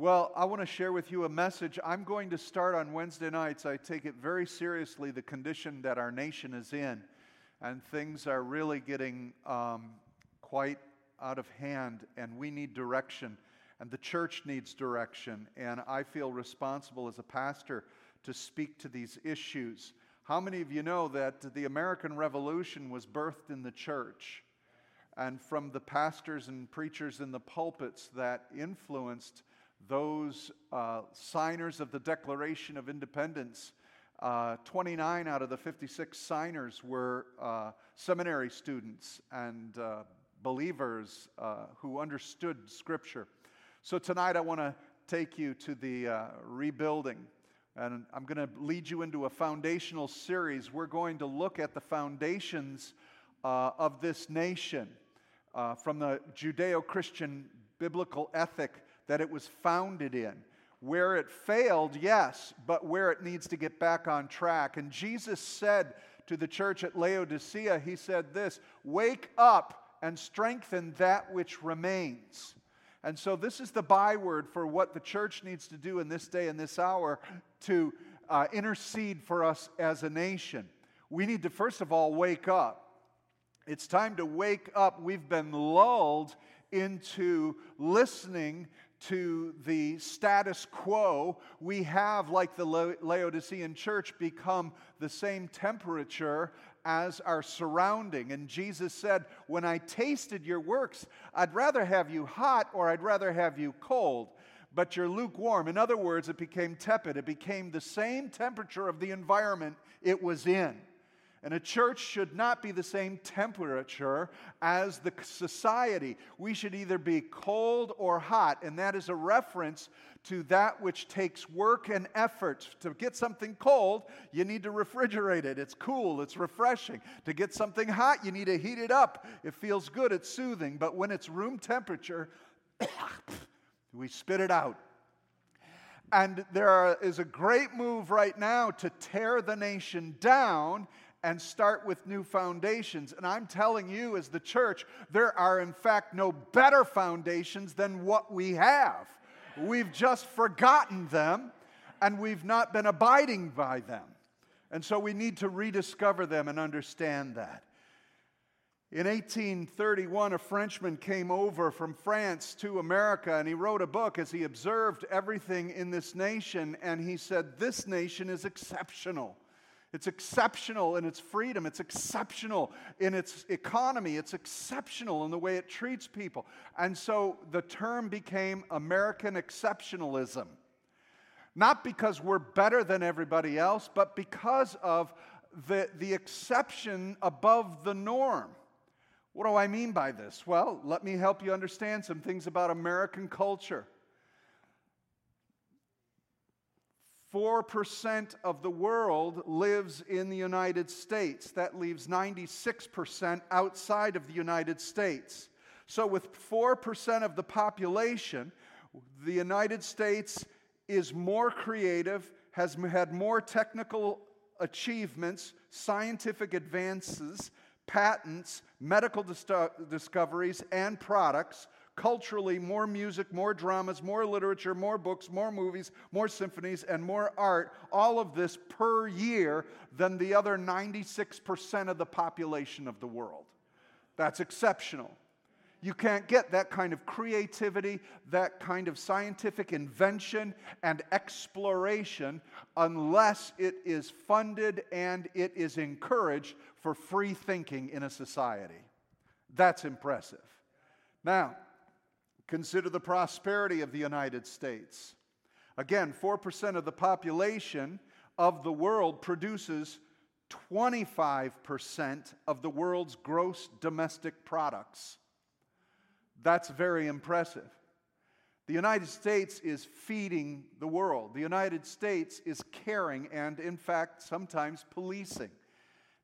Well, I want to share with you a message. I'm going to start on Wednesday nights. I take it very seriously the condition that our nation is in, and things are really getting um, quite out of hand, and we need direction, and the church needs direction, and I feel responsible as a pastor to speak to these issues. How many of you know that the American Revolution was birthed in the church? And from the pastors and preachers in the pulpits that influenced those uh, signers of the Declaration of Independence, uh, 29 out of the 56 signers were uh, seminary students and uh, believers uh, who understood Scripture. So tonight I want to take you to the uh, rebuilding. And I'm going to lead you into a foundational series. We're going to look at the foundations of this nation from the Judeo Christian biblical ethic that it was founded in. Where it failed, yes, but where it needs to get back on track. And Jesus said to the church at Laodicea, He said this Wake up and strengthen that which remains. And so, this is the byword for what the church needs to do in this day and this hour to uh, intercede for us as a nation. We need to, first of all, wake up. It's time to wake up. We've been lulled into listening to the status quo, we have, like the Laodicean church, become the same temperature as our surrounding. And Jesus said, When I tasted your works, I'd rather have you hot or I'd rather have you cold. But you're lukewarm. In other words, it became tepid. It became the same temperature of the environment it was in. And a church should not be the same temperature as the society. We should either be cold or hot, and that is a reference to that which takes work and effort. To get something cold, you need to refrigerate it. It's cool, it's refreshing. To get something hot, you need to heat it up. It feels good, it's soothing. But when it's room temperature, we spit it out. And there is a great move right now to tear the nation down and start with new foundations. And I'm telling you, as the church, there are in fact no better foundations than what we have. We've just forgotten them and we've not been abiding by them. And so we need to rediscover them and understand that. In 1831, a Frenchman came over from France to America and he wrote a book as he observed everything in this nation. And he said, This nation is exceptional. It's exceptional in its freedom. It's exceptional in its economy. It's exceptional in the way it treats people. And so the term became American exceptionalism. Not because we're better than everybody else, but because of the, the exception above the norm. What do I mean by this? Well, let me help you understand some things about American culture. 4% of the world lives in the United States. That leaves 96% outside of the United States. So, with 4% of the population, the United States is more creative, has had more technical achievements, scientific advances, patents, medical dis- uh, discoveries, and products culturally more music, more dramas, more literature, more books, more movies, more symphonies, and more art, all of this per year than the other 96% of the population of the world. That's exceptional. You can't get that kind of creativity, that kind of scientific invention and exploration unless it is funded and it is encouraged for free thinking in a society. That's impressive. Now, Consider the prosperity of the United States. Again, 4% of the population of the world produces 25% of the world's gross domestic products. That's very impressive. The United States is feeding the world. The United States is caring and, in fact, sometimes policing.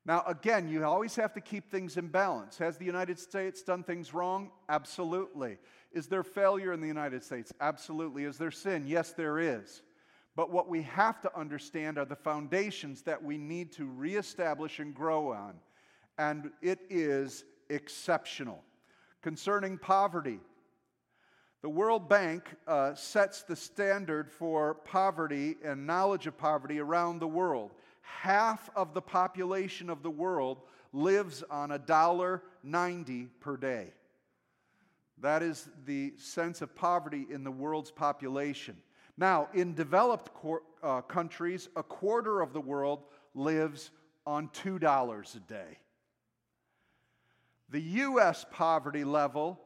Now, again, you always have to keep things in balance. Has the United States done things wrong? Absolutely. Is there failure in the United States? Absolutely. Is there sin? Yes, there is. But what we have to understand are the foundations that we need to reestablish and grow on. And it is exceptional. Concerning poverty, The World Bank uh, sets the standard for poverty and knowledge of poverty around the world. Half of the population of the world lives on a dollar ninety per day. That is the sense of poverty in the world's population. Now, in developed uh, countries, a quarter of the world lives on $2 a day. The U.S. poverty level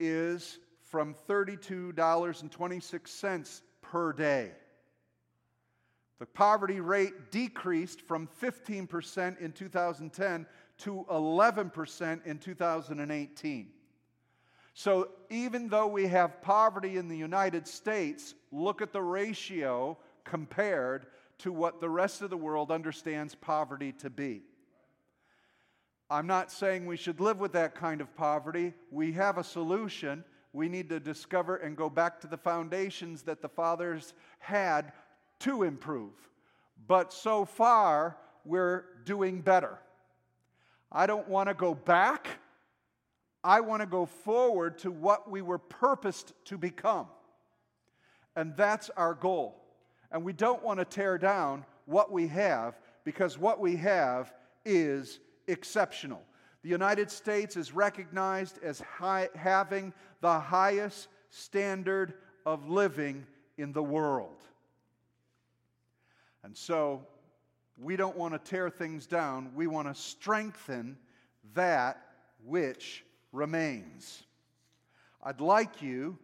is from $32.26 per day. The poverty rate decreased from 15% in 2010 to 11% in 2018. So, even though we have poverty in the United States, look at the ratio compared to what the rest of the world understands poverty to be. I'm not saying we should live with that kind of poverty. We have a solution. We need to discover and go back to the foundations that the fathers had to improve. But so far, we're doing better. I don't want to go back. I want to go forward to what we were purposed to become. And that's our goal. And we don't want to tear down what we have because what we have is exceptional. The United States is recognized as high, having the highest standard of living in the world. And so we don't want to tear things down, we want to strengthen that which remains. I'd like you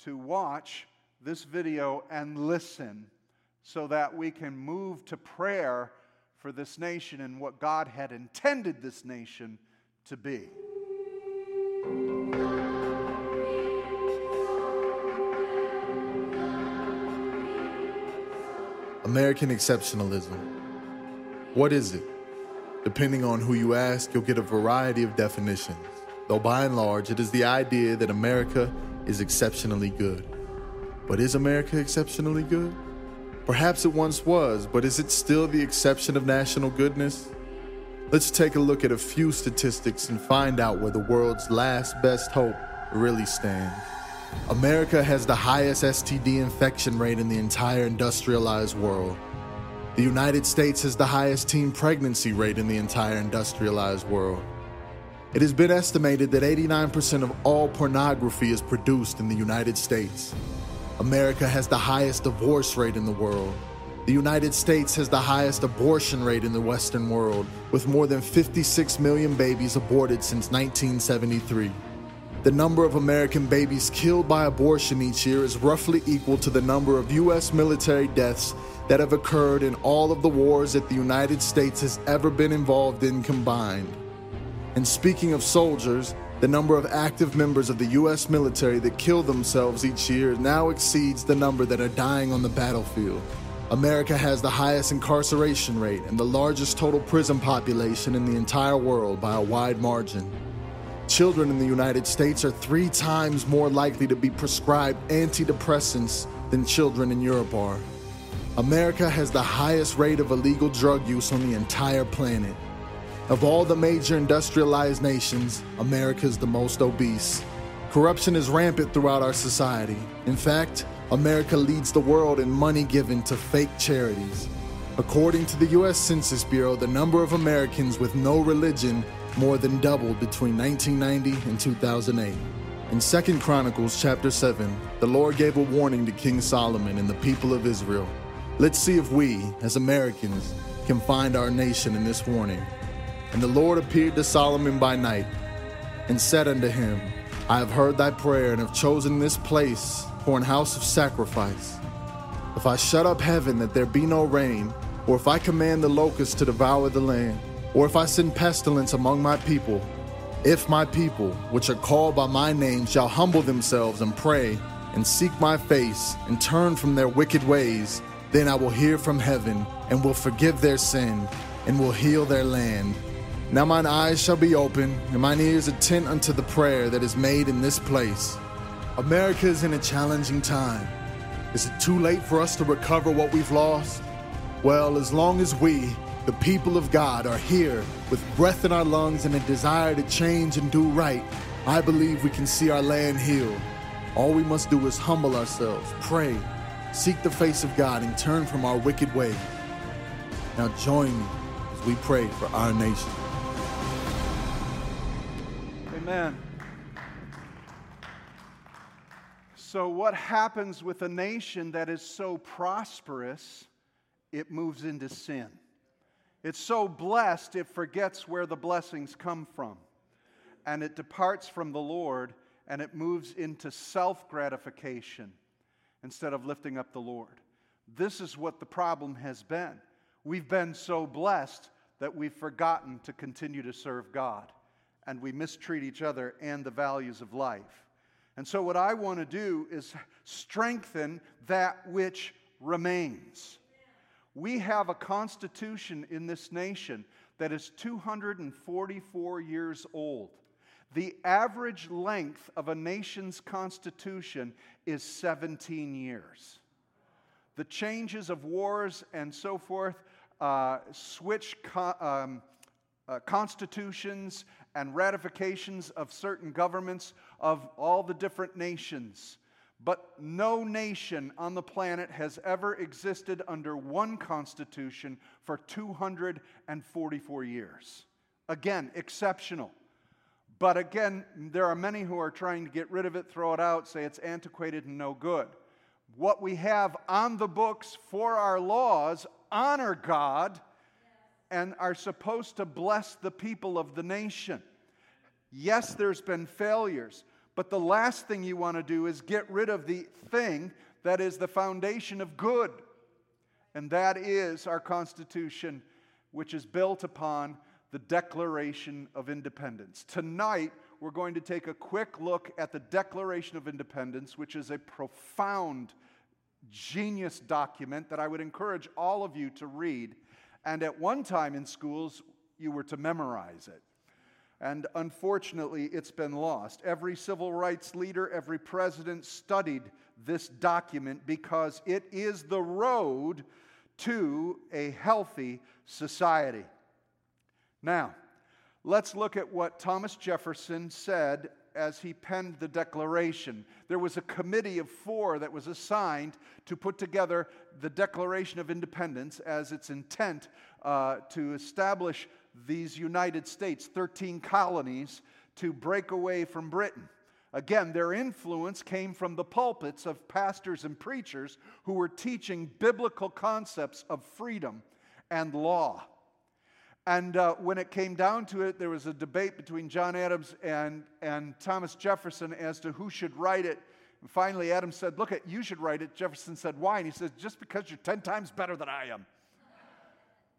to watch this video and listen so that we can move to prayer for this nation and what God had intended this nation to be. American exceptionalism. What is it? Depending on who you ask, you'll get a variety of definitions though by and large it is the idea that America is exceptionally good. But is America exceptionally good? Perhaps it once was, but is it still the exception of national goodness? Let's take a look at a few statistics and find out where the world's last best hope really stands. America has the highest STD infection rate in the entire industrialized world. The United States has the highest teen pregnancy rate in the entire industrialized world. It has been estimated that 89% of all pornography is produced in the United States. America has the highest divorce rate in the world. The United States has the highest abortion rate in the Western world, with more than 56 million babies aborted since 1973. The number of American babies killed by abortion each year is roughly equal to the number of U.S. military deaths that have occurred in all of the wars that the United States has ever been involved in combined. And speaking of soldiers, the number of active members of the U.S. military that kill themselves each year now exceeds the number that are dying on the battlefield. America has the highest incarceration rate and the largest total prison population in the entire world by a wide margin. Children in the United States are three times more likely to be prescribed antidepressants than children in Europe are. America has the highest rate of illegal drug use on the entire planet. Of all the major industrialized nations, America is the most obese. Corruption is rampant throughout our society. In fact, America leads the world in money given to fake charities. According to the US Census Bureau, the number of Americans with no religion more than doubled between 1990 and 2008. In 2 Chronicles chapter 7, the Lord gave a warning to King Solomon and the people of Israel. Let's see if we, as Americans, can find our nation in this warning. And the Lord appeared to Solomon by night and said unto him, I have heard thy prayer and have chosen this place for an house of sacrifice. If I shut up heaven that there be no rain, or if I command the locusts to devour the land, or if I send pestilence among my people, if my people, which are called by my name, shall humble themselves and pray, and seek my face, and turn from their wicked ways, then I will hear from heaven, and will forgive their sin, and will heal their land. Now mine eyes shall be open, and mine ears attend unto the prayer that is made in this place. America is in a challenging time. Is it too late for us to recover what we've lost? Well, as long as we, the people of God, are here with breath in our lungs and a desire to change and do right, I believe we can see our land healed. All we must do is humble ourselves, pray, seek the face of God, and turn from our wicked way. Now join me as we pray for our nation. Amen. So, what happens with a nation that is so prosperous, it moves into sin? It's so blessed, it forgets where the blessings come from. And it departs from the Lord and it moves into self gratification instead of lifting up the Lord. This is what the problem has been. We've been so blessed that we've forgotten to continue to serve God, and we mistreat each other and the values of life. And so, what I want to do is strengthen that which remains. We have a constitution in this nation that is 244 years old. The average length of a nation's constitution is 17 years. The changes of wars and so forth uh, switch co- um, uh, constitutions and ratifications of certain governments of all the different nations. But no nation on the planet has ever existed under one constitution for 244 years. Again, exceptional. But again, there are many who are trying to get rid of it, throw it out, say it's antiquated and no good. What we have on the books for our laws honor God and are supposed to bless the people of the nation. Yes, there's been failures, but the last thing you want to do is get rid of the thing that is the foundation of good, and that is our Constitution, which is built upon the Declaration of Independence. Tonight, we're going to take a quick look at the Declaration of Independence, which is a profound, genius document that I would encourage all of you to read. And at one time in schools, you were to memorize it. And unfortunately, it's been lost. Every civil rights leader, every president studied this document because it is the road to a healthy society. Now, let's look at what Thomas Jefferson said as he penned the Declaration. There was a committee of four that was assigned to put together the Declaration of Independence as its intent uh, to establish these United States, 13 colonies, to break away from Britain. Again, their influence came from the pulpits of pastors and preachers who were teaching biblical concepts of freedom and law. And uh, when it came down to it, there was a debate between John Adams and, and Thomas Jefferson as to who should write it. And finally, Adams said, Look, at you should write it. Jefferson said, Why? And he said, Just because you're 10 times better than I am.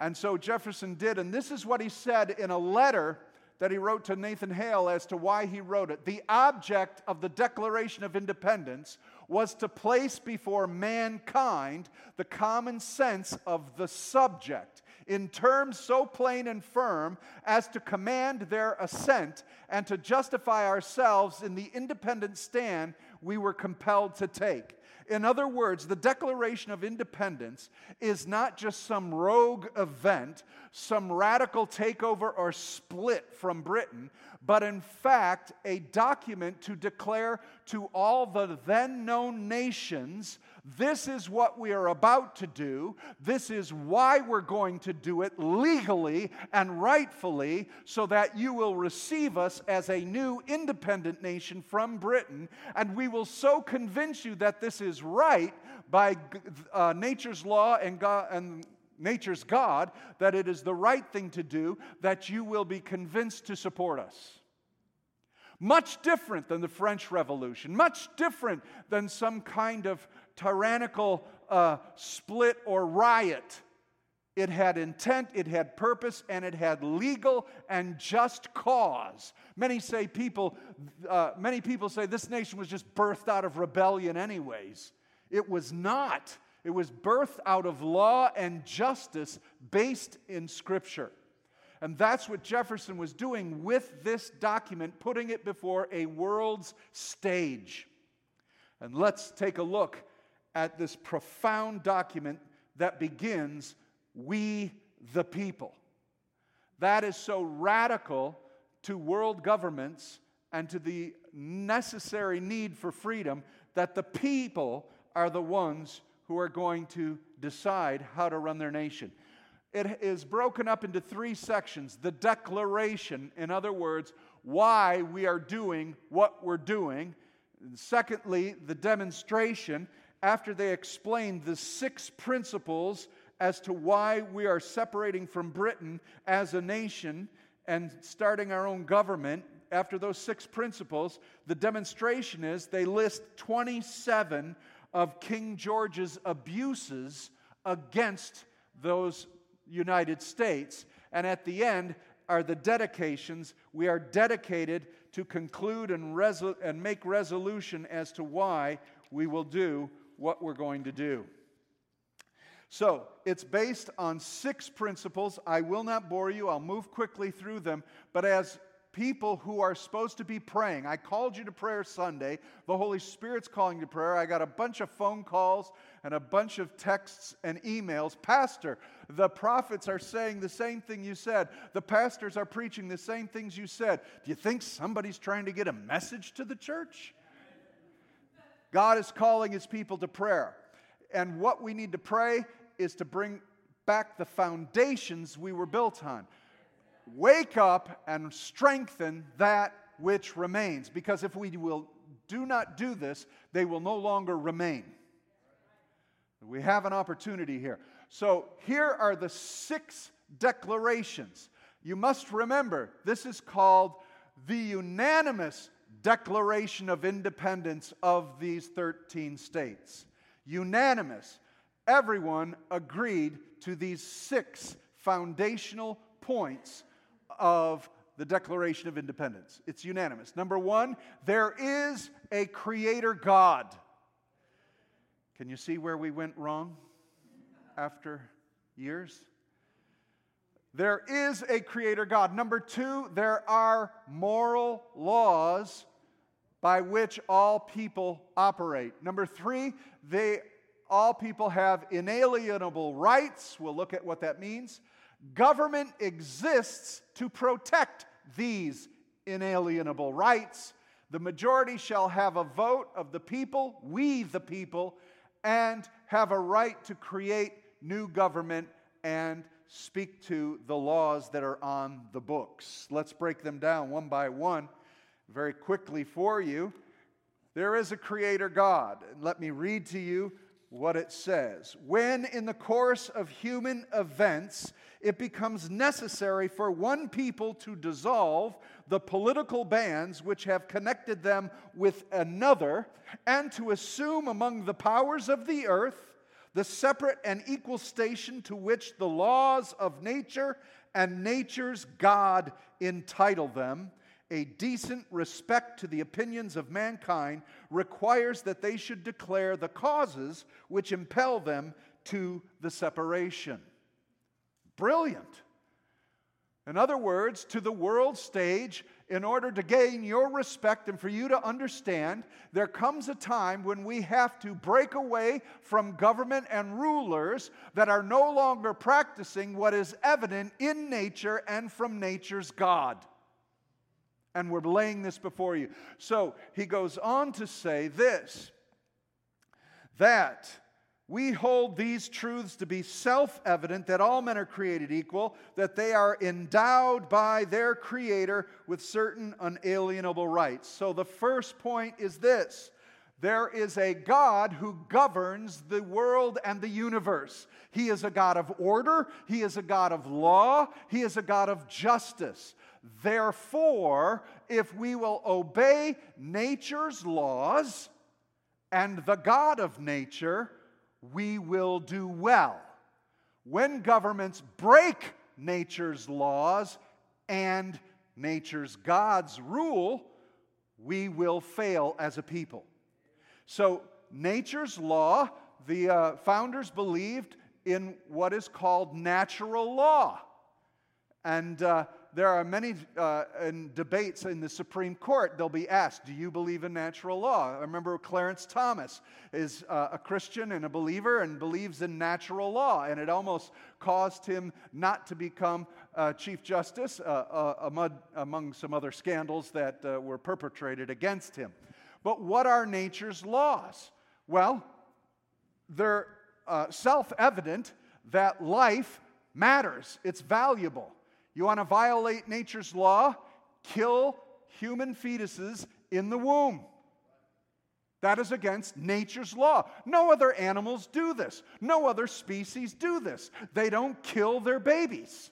And so Jefferson did. And this is what he said in a letter that he wrote to Nathan Hale as to why he wrote it. The object of the Declaration of Independence was to place before mankind the common sense of the subject in terms so plain and firm as to command their assent and to justify ourselves in the independent stand we were compelled to take. In other words, the Declaration of Independence is not just some rogue event, some radical takeover or split from Britain, but in fact a document to declare to all the then known nations this is what we are about to do. This is why we're going to do it legally and rightfully, so that you will receive us as a new independent nation from Britain. And we will so convince you that this is right by uh, nature's law and, God, and nature's God that it is the right thing to do, that you will be convinced to support us. Much different than the French Revolution, much different than some kind of tyrannical uh, split or riot. It had intent, it had purpose, and it had legal and just cause. Many say people, uh, many people say this nation was just birthed out of rebellion, anyways. It was not. It was birthed out of law and justice based in Scripture. And that's what Jefferson was doing with this document, putting it before a world's stage. And let's take a look at this profound document that begins, We the people. That is so radical to world governments and to the necessary need for freedom that the people are the ones who are going to decide how to run their nation. It is broken up into three sections the declaration, in other words, why we are doing what we're doing. Secondly, the demonstration, after they explain the six principles as to why we are separating from Britain as a nation and starting our own government. After those six principles, the demonstration is they list 27 of King George's abuses against those United States. And at the end are the dedications. We are dedicated to conclude and, resol- and make resolution as to why we will do what we're going to do. So it's based on six principles. I will not bore you, I'll move quickly through them. But as people who are supposed to be praying. I called you to prayer Sunday. The Holy Spirit's calling to prayer. I got a bunch of phone calls and a bunch of texts and emails. Pastor, the prophets are saying the same thing you said. The pastors are preaching the same things you said. Do you think somebody's trying to get a message to the church? God is calling his people to prayer. And what we need to pray is to bring back the foundations we were built on wake up and strengthen that which remains. Because if we will do not do this, they will no longer remain. We have an opportunity here. So here are the six declarations. You must remember, this is called the unanimous Declaration of Independence of these 13 states. Unanimous. Everyone agreed to these six foundational points of the Declaration of Independence. It's unanimous. Number one, there is a creator God. Can you see where we went wrong after years? There is a creator God. Number two, there are moral laws by which all people operate. Number three, they all people have inalienable rights. We'll look at what that means. Government exists to protect these inalienable rights. The majority shall have a vote of the people, we the people, and have a right to create new government and speak to the laws that are on the books. Let's break them down one by one very quickly for you. There is a creator God. Let me read to you what it says. When, in the course of human events, it becomes necessary for one people to dissolve the political bands which have connected them with another, and to assume among the powers of the earth the separate and equal station to which the laws of nature and nature's God entitle them, a decent respect to the opinions of mankind requires that they should declare the causes which impel them to the separation. Brilliant. In other words, to the world stage, in order to gain your respect and for you to understand, there comes a time when we have to break away from government and rulers that are no longer practicing what is evident in nature and from nature's God. And we're laying this before you. So he goes on to say this that we hold these truths to be self evident that all men are created equal, that they are endowed by their Creator with certain unalienable rights. So the first point is this there is a God who governs the world and the universe. He is a God of order, He is a God of law, He is a God of justice. Therefore, if we will obey nature's laws and the God of nature, we will do well. When governments break nature's laws and nature's God's rule, we will fail as a people. So, nature's law, the uh, founders believed in what is called natural law. And uh, there are many uh, in debates in the Supreme Court, they'll be asked, Do you believe in natural law? I remember Clarence Thomas is uh, a Christian and a believer and believes in natural law, and it almost caused him not to become uh, Chief Justice uh, uh, among, some other scandals that uh, were perpetrated against him. But what are nature's laws? Well, they're self evident that life matters, it's valuable. You want to violate nature's law? Kill human fetuses in the womb. That is against nature's law. No other animals do this. No other species do this. They don't kill their babies.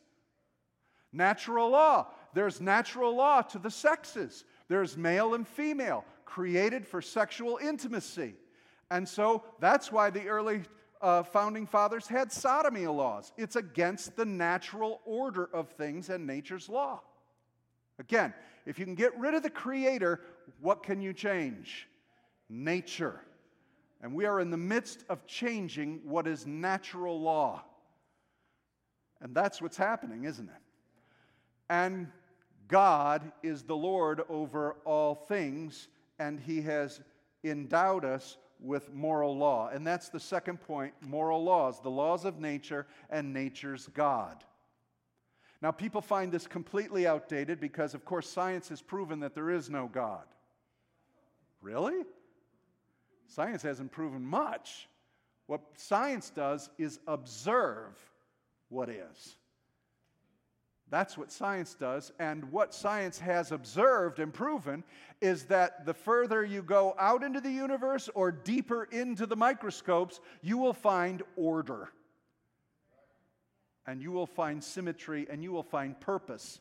Natural law. There's natural law to the sexes. There's male and female, created for sexual intimacy. And so that's why the early uh, founding fathers had sodomy laws. It's against the natural order of things and nature's law. Again, if you can get rid of the creator, what can you change? Nature. And we are in the midst of changing what is natural law. And that's what's happening, isn't it? And God is the Lord over all things, and He has endowed us with moral law. And that's the second point moral laws, the laws of nature and nature's God. Now, people find this completely outdated because, of course, science has proven that there is no God. Really? Science hasn't proven much. What science does is observe what is. That's what science does. And what science has observed and proven is that the further you go out into the universe or deeper into the microscopes, you will find order. And you will find symmetry and you will find purpose.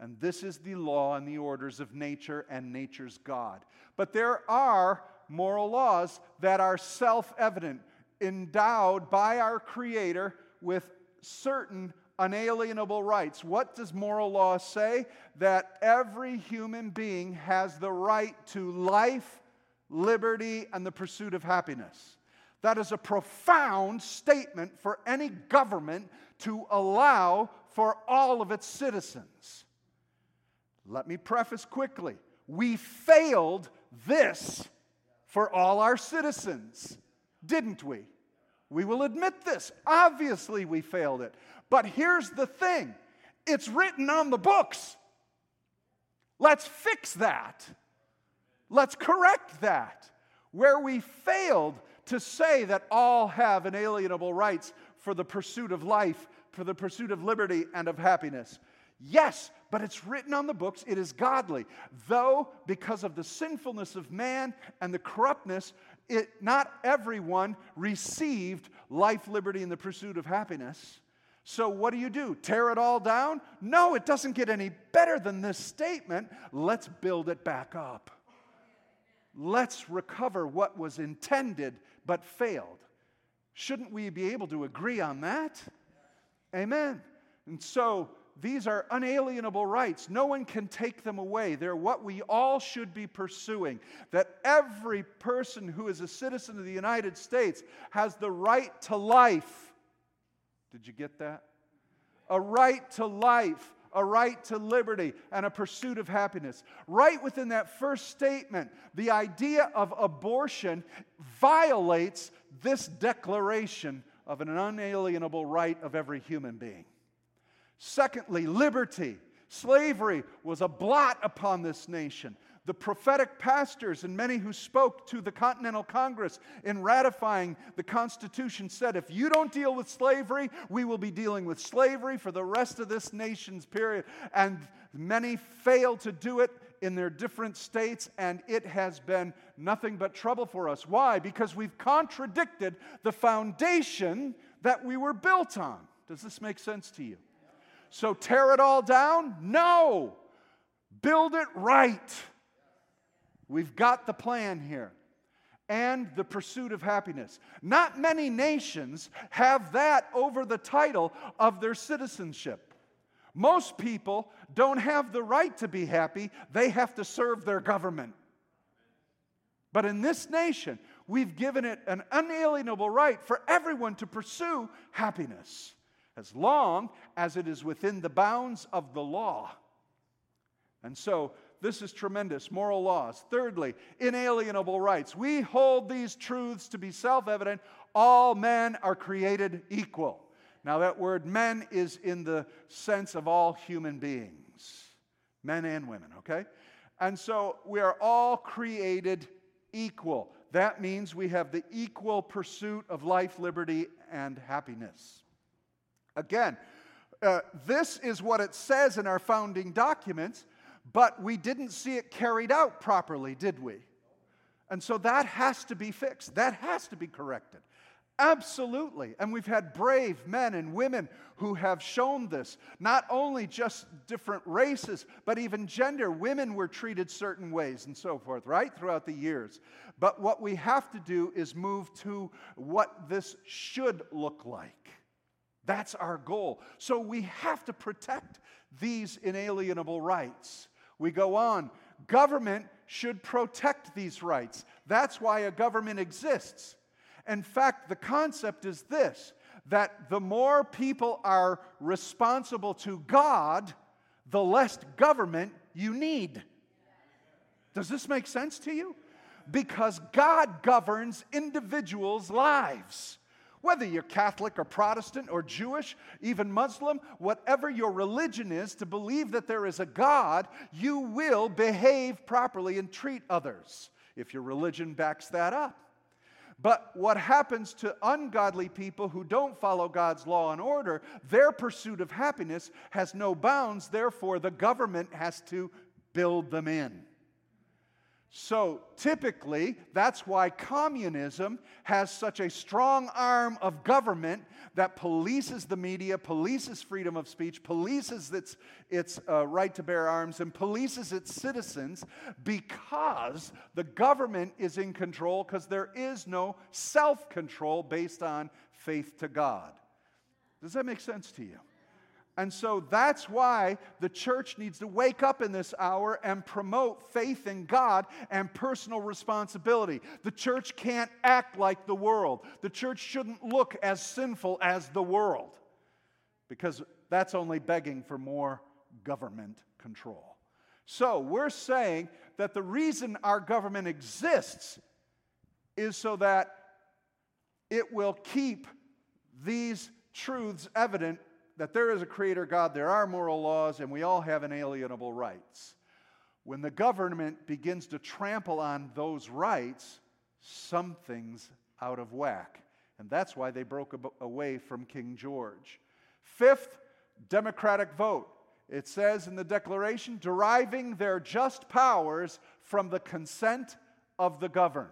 And this is the law and the orders of nature and nature's God. But there are moral laws that are self evident, endowed by our Creator with certain unalienable rights. What does moral law say? That every human being has the right to life, liberty, and the pursuit of happiness. That is a profound statement for any government to allow for all of its citizens. Let me preface quickly we failed this for all our citizens, didn't we? We will admit this. Obviously, we failed it. But here's the thing it's written on the books. Let's fix that. Let's correct that. Where we failed to say that all have inalienable rights for the pursuit of life, for the pursuit of liberty and of happiness. Yes, but it's written on the books, it is godly. Though, because of the sinfulness of man and the corruptness, it, not everyone received life, liberty, and the pursuit of happiness. So, what do you do? Tear it all down? No, it doesn't get any better than this statement. Let's build it back up. Let's recover what was intended but failed. Shouldn't we be able to agree on that? Amen. And so, these are unalienable rights. No one can take them away. They're what we all should be pursuing. That every person who is a citizen of the United States has the right to life did you get that? A right to life, a right to liberty, and a pursuit of happiness. Right within that first statement, the idea of abortion violates this declaration of an unalienable right of every human being. Secondly, liberty. Slavery was a blot upon this nation the prophetic pastors and many who spoke to the Continental Congress in ratifying the Constitution said, if you don't deal with slavery, we will be dealing with slavery for the rest of this nation's period. And many failed to do it in their different states, and it has been nothing but trouble for us. Why? Because we've contradicted the foundation that we were built on. Does this make sense to you? So tear it all down? No. Build it right. We've got the plan here. And the pursuit of happiness. Not many nations have that over the title of their citizenship. Most people don't have the right to be happy, they have to serve their government. But in this nation, we've given it an unalienable right for everyone to pursue happiness. as long as it is within the bounds of the law. And so, this is tremendous. Moral laws. Thirdly, inalienable rights. We hold these truths to be self evident. All men are created equal. Now, that word men is in the sense of all human beings, men and women, okay? And so we are all created equal. That means we have the equal pursuit of life, liberty, and happiness. Again, uh, this is what it says in our founding documents, but we didn't see it carried out properly, did we? And so that has to be fixed. That has to be corrected. Absolutely. And we've had brave men and women who have shown this. Not only just different races, but even gender. Women were treated certain ways and so forth, right? Throughout the years. But what we have to do is move to what this should look like. That's our goal. So we have to protect these inalienable rights. We go on. Government should protect these rights. That's why a government exists. In fact, the concept is this that the more people are responsible to God, the less government you need. Does this make sense to you? Because God governs individuals' lives. Whether you're Catholic or Protestant or Jewish, even Muslim, whatever your religion is, to believe that there is a God, you will behave properly and treat others if your religion backs that up. But what happens to ungodly people who don't follow God's law and order, their pursuit of happiness has no bounds, therefore, the government has to build them in. So typically, that's why communism has such a strong arm of government that polices the media, polices freedom of speech, polices its, its uh, right to bear arms, and polices its citizens because the government is in control because there is no self control based on faith to God. Does that make sense to you? And so that's why the church needs to wake up in this hour and promote faith in God and personal responsibility. The church can't act like the world. The church shouldn't look as sinful as the world because that's only begging for more government control. So we're saying that the reason our government exists is so that it will keep these truths evident that there is a creator God, there are moral laws, and we all have inalienable rights. When the government begins to trample on those rights, something's out of whack. And that's why they broke away from King George. Fifth, democratic vote. It says in the Declaration, deriving their just powers from the consent of the governed.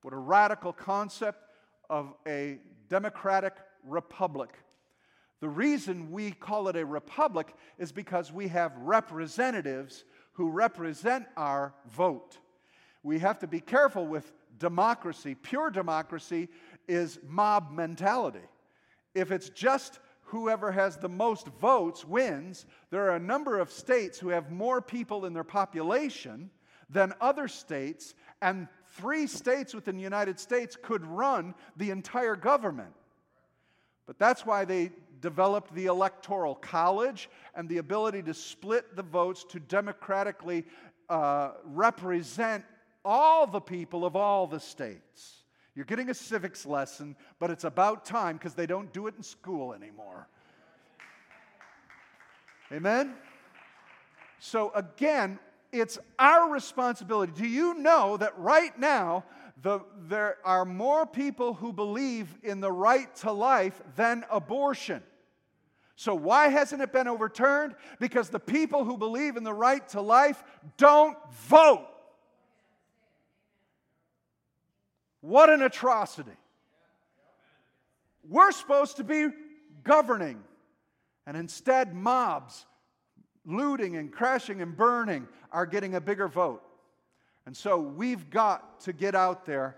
What a radical concept of a democratic republic. The reason we call it a republic is because we have representatives who represent our vote. We have to be careful with democracy. Pure democracy is mob mentality. If it's just whoever has the most votes wins, there are a number of states who have more people in their population than other states, and three states within the United States could run the entire government. But that's why they developed the Electoral College and the ability to split the votes to democratically uh, represent all the people of all the states. You're getting a civics lesson, but it's about time because they don't do it in school anymore. Amen? So, again, it's our responsibility. Do you know that right now the, there are more people who believe in the right to life than abortion? So, why hasn't it been overturned? Because the people who believe in the right to life don't vote. What an atrocity. We're supposed to be governing, and instead, mobs looting and crashing and burning are getting a bigger vote. And so, we've got to get out there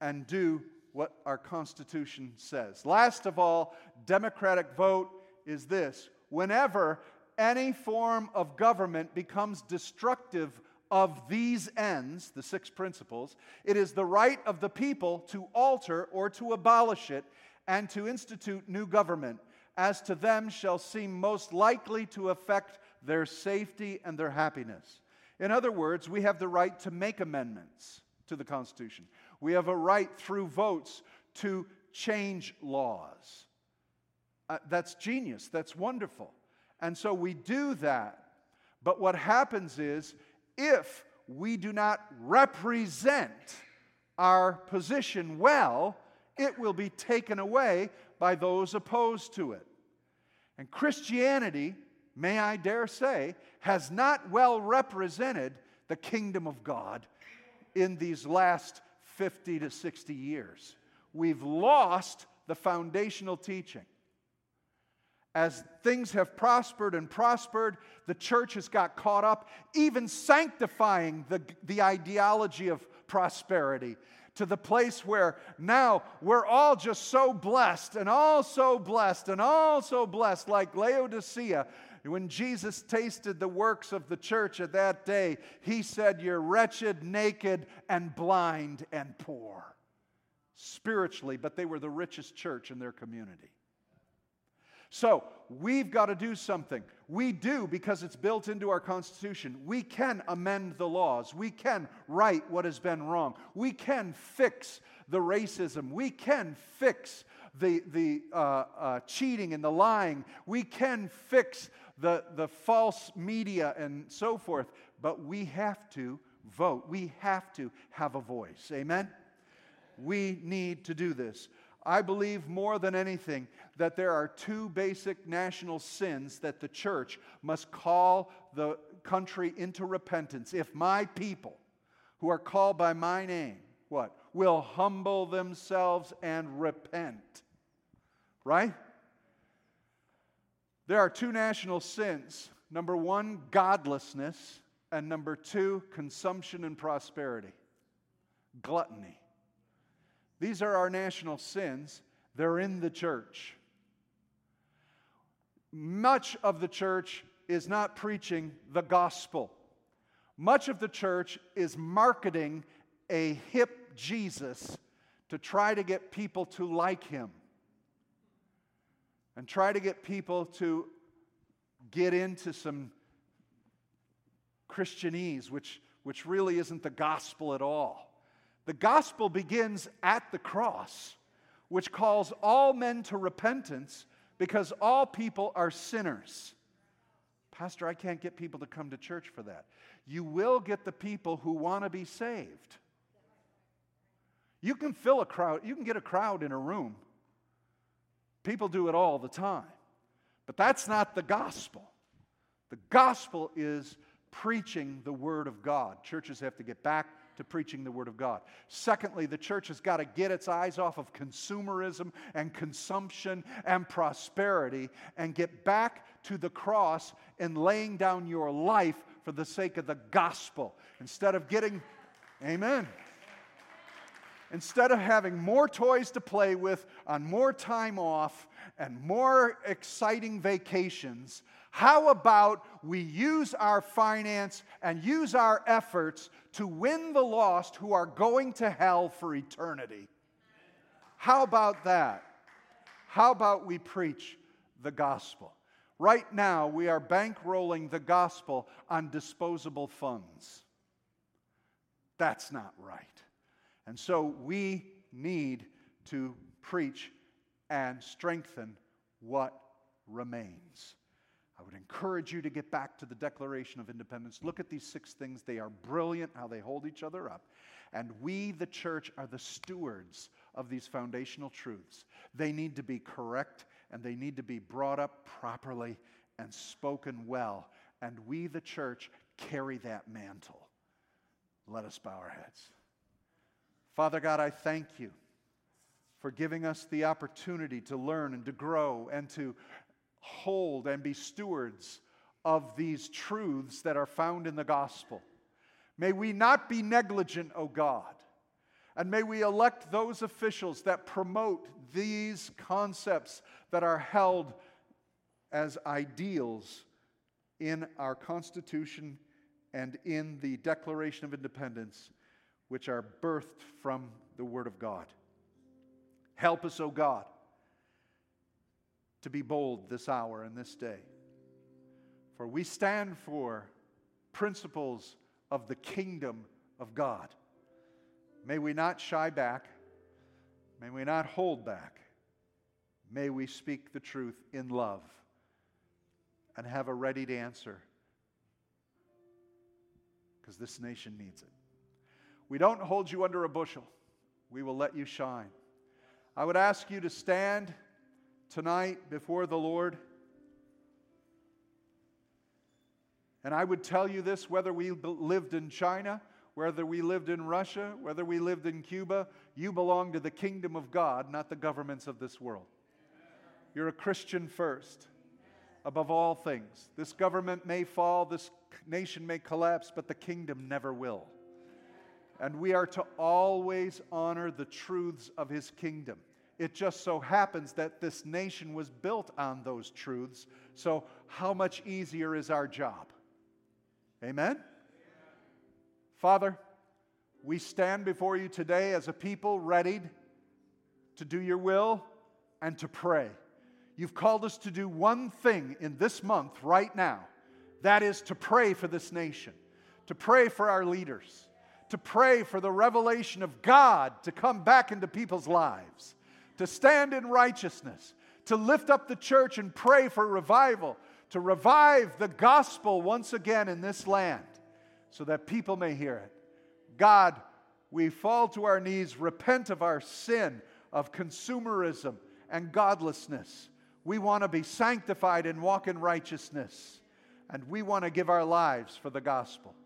and do what our Constitution says. Last of all, democratic vote is this whenever any form of government becomes destructive of these ends, the six principles, it is the right of the people to alter or to abolish it and to institute new government as to them shall seem most likely to affect their safety and their happiness. In other words, we have the right to make amendments to the Constitution. We have a right through votes to change laws. Uh, that's genius. That's wonderful. And so we do that. But what happens is if we do not represent our position well, it will be taken away by those opposed to it. And Christianity, may I dare say, has not well represented the kingdom of God in these last 50 to 60 years. We've lost the foundational teaching. As things have prospered and prospered, the church has got caught up, even sanctifying the, the ideology of prosperity to the place where now we're all just so blessed and all so blessed and all so blessed, like Laodicea. When Jesus tasted the works of the church at that day, he said, You're wretched, naked, and blind and poor. Spiritually, but they were the richest church in their community. So we've got to do something. We do because it's built into our Constitution. We can amend the laws. We can right what has been wrong. We can fix the racism. We can fix the, the uh, uh, cheating and the lying. We can fix the, the false media and so forth. But we have to vote. We have to have a voice. Amen? We need to do this. I believe more than anything that there are two basic national sins that the church must call the country into repentance. If my people, who are called by my name, what? Will humble themselves and repent. Right? There are two national sins. Number one, godlessness, and number two, consumption and prosperity. Gluttony. These are our national sins. They're in the church. Much of the church is not preaching the gospel. Much of the church is marketing a hip Jesus to try to get people to like him and try to get people to get into some Christianese, which, which really isn't the gospel at all. The gospel begins at the cross, which calls all men to repentance because all people are sinners. Pastor, I can't get people to come to church for that. You will get the people who want to be saved. You can fill a crowd, you can get a crowd in a room. People do it all the time. But that's not the gospel. The gospel is preaching the Word of God. Churches have to get back to preaching the Word of God. Secondly, the church has got to get its eyes off of consumerism and consumption and prosperity and get back to the cross and laying down your life for the sake of the gospel. Instead of getting, amen. Instead of having more toys to play with on more time off and more exciting vacations, how about we use our finance and use our efforts to win the lost who are going to hell for eternity? How about that? How about we preach the gospel? Right now, we are bankrolling the gospel on disposable funds. That's not right. And so we need to preach and strengthen what remains. I would encourage you to get back to the Declaration of Independence. Look at these six things. They are brilliant, how they hold each other up. And we, the church, are the stewards of these foundational truths. They need to be correct and they need to be brought up properly and spoken well. And we, the church, carry that mantle. Let us bow our heads. Father God, I thank you for giving us the opportunity to learn and to grow and to hold and be stewards of these truths that are found in the gospel. May we not be negligent, O God, and may we elect those officials that promote these concepts that are held as ideals in our Constitution and in the Declaration of Independence, which are birthed from the Word of God. Help us, O God to be bold this hour and this day. For we stand for principles of the kingdom of God. May we not shy back. May we not hold back. May we speak the truth in love and have a ready answer because this nation needs it. We don't hold you under a bushel, we will let you shine. I would ask you to stand tonight before the Lord. And I would tell you this whether we lived in China, whether we lived in Russia, whether we lived in Cuba, you belong to the kingdom of God, not the governments of this world. You're a Christian first, above all things. This government may fall, this nation may collapse, but the kingdom never will. And we are to always honor the truths of his kingdom. It just so happens that this nation was built on those truths. So, how much easier is our job? Amen? Father, we stand before you today as a people readied to do your will and to pray. You've called us to do one thing in this month right now that is to pray for this nation, to pray for our leaders, to pray for the revelation of God to come back into people's lives, to stand in righteousness, to lift up the church and pray for revival, to revive the gospel once again in this land so that people may hear it. God, we fall to our knees, repent of our sin of consumerism and godlessness. We want to be sanctified and walk in righteousness. And we want to give our lives for the gospel.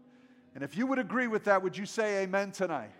And if you would agree with that, would you say amen tonight?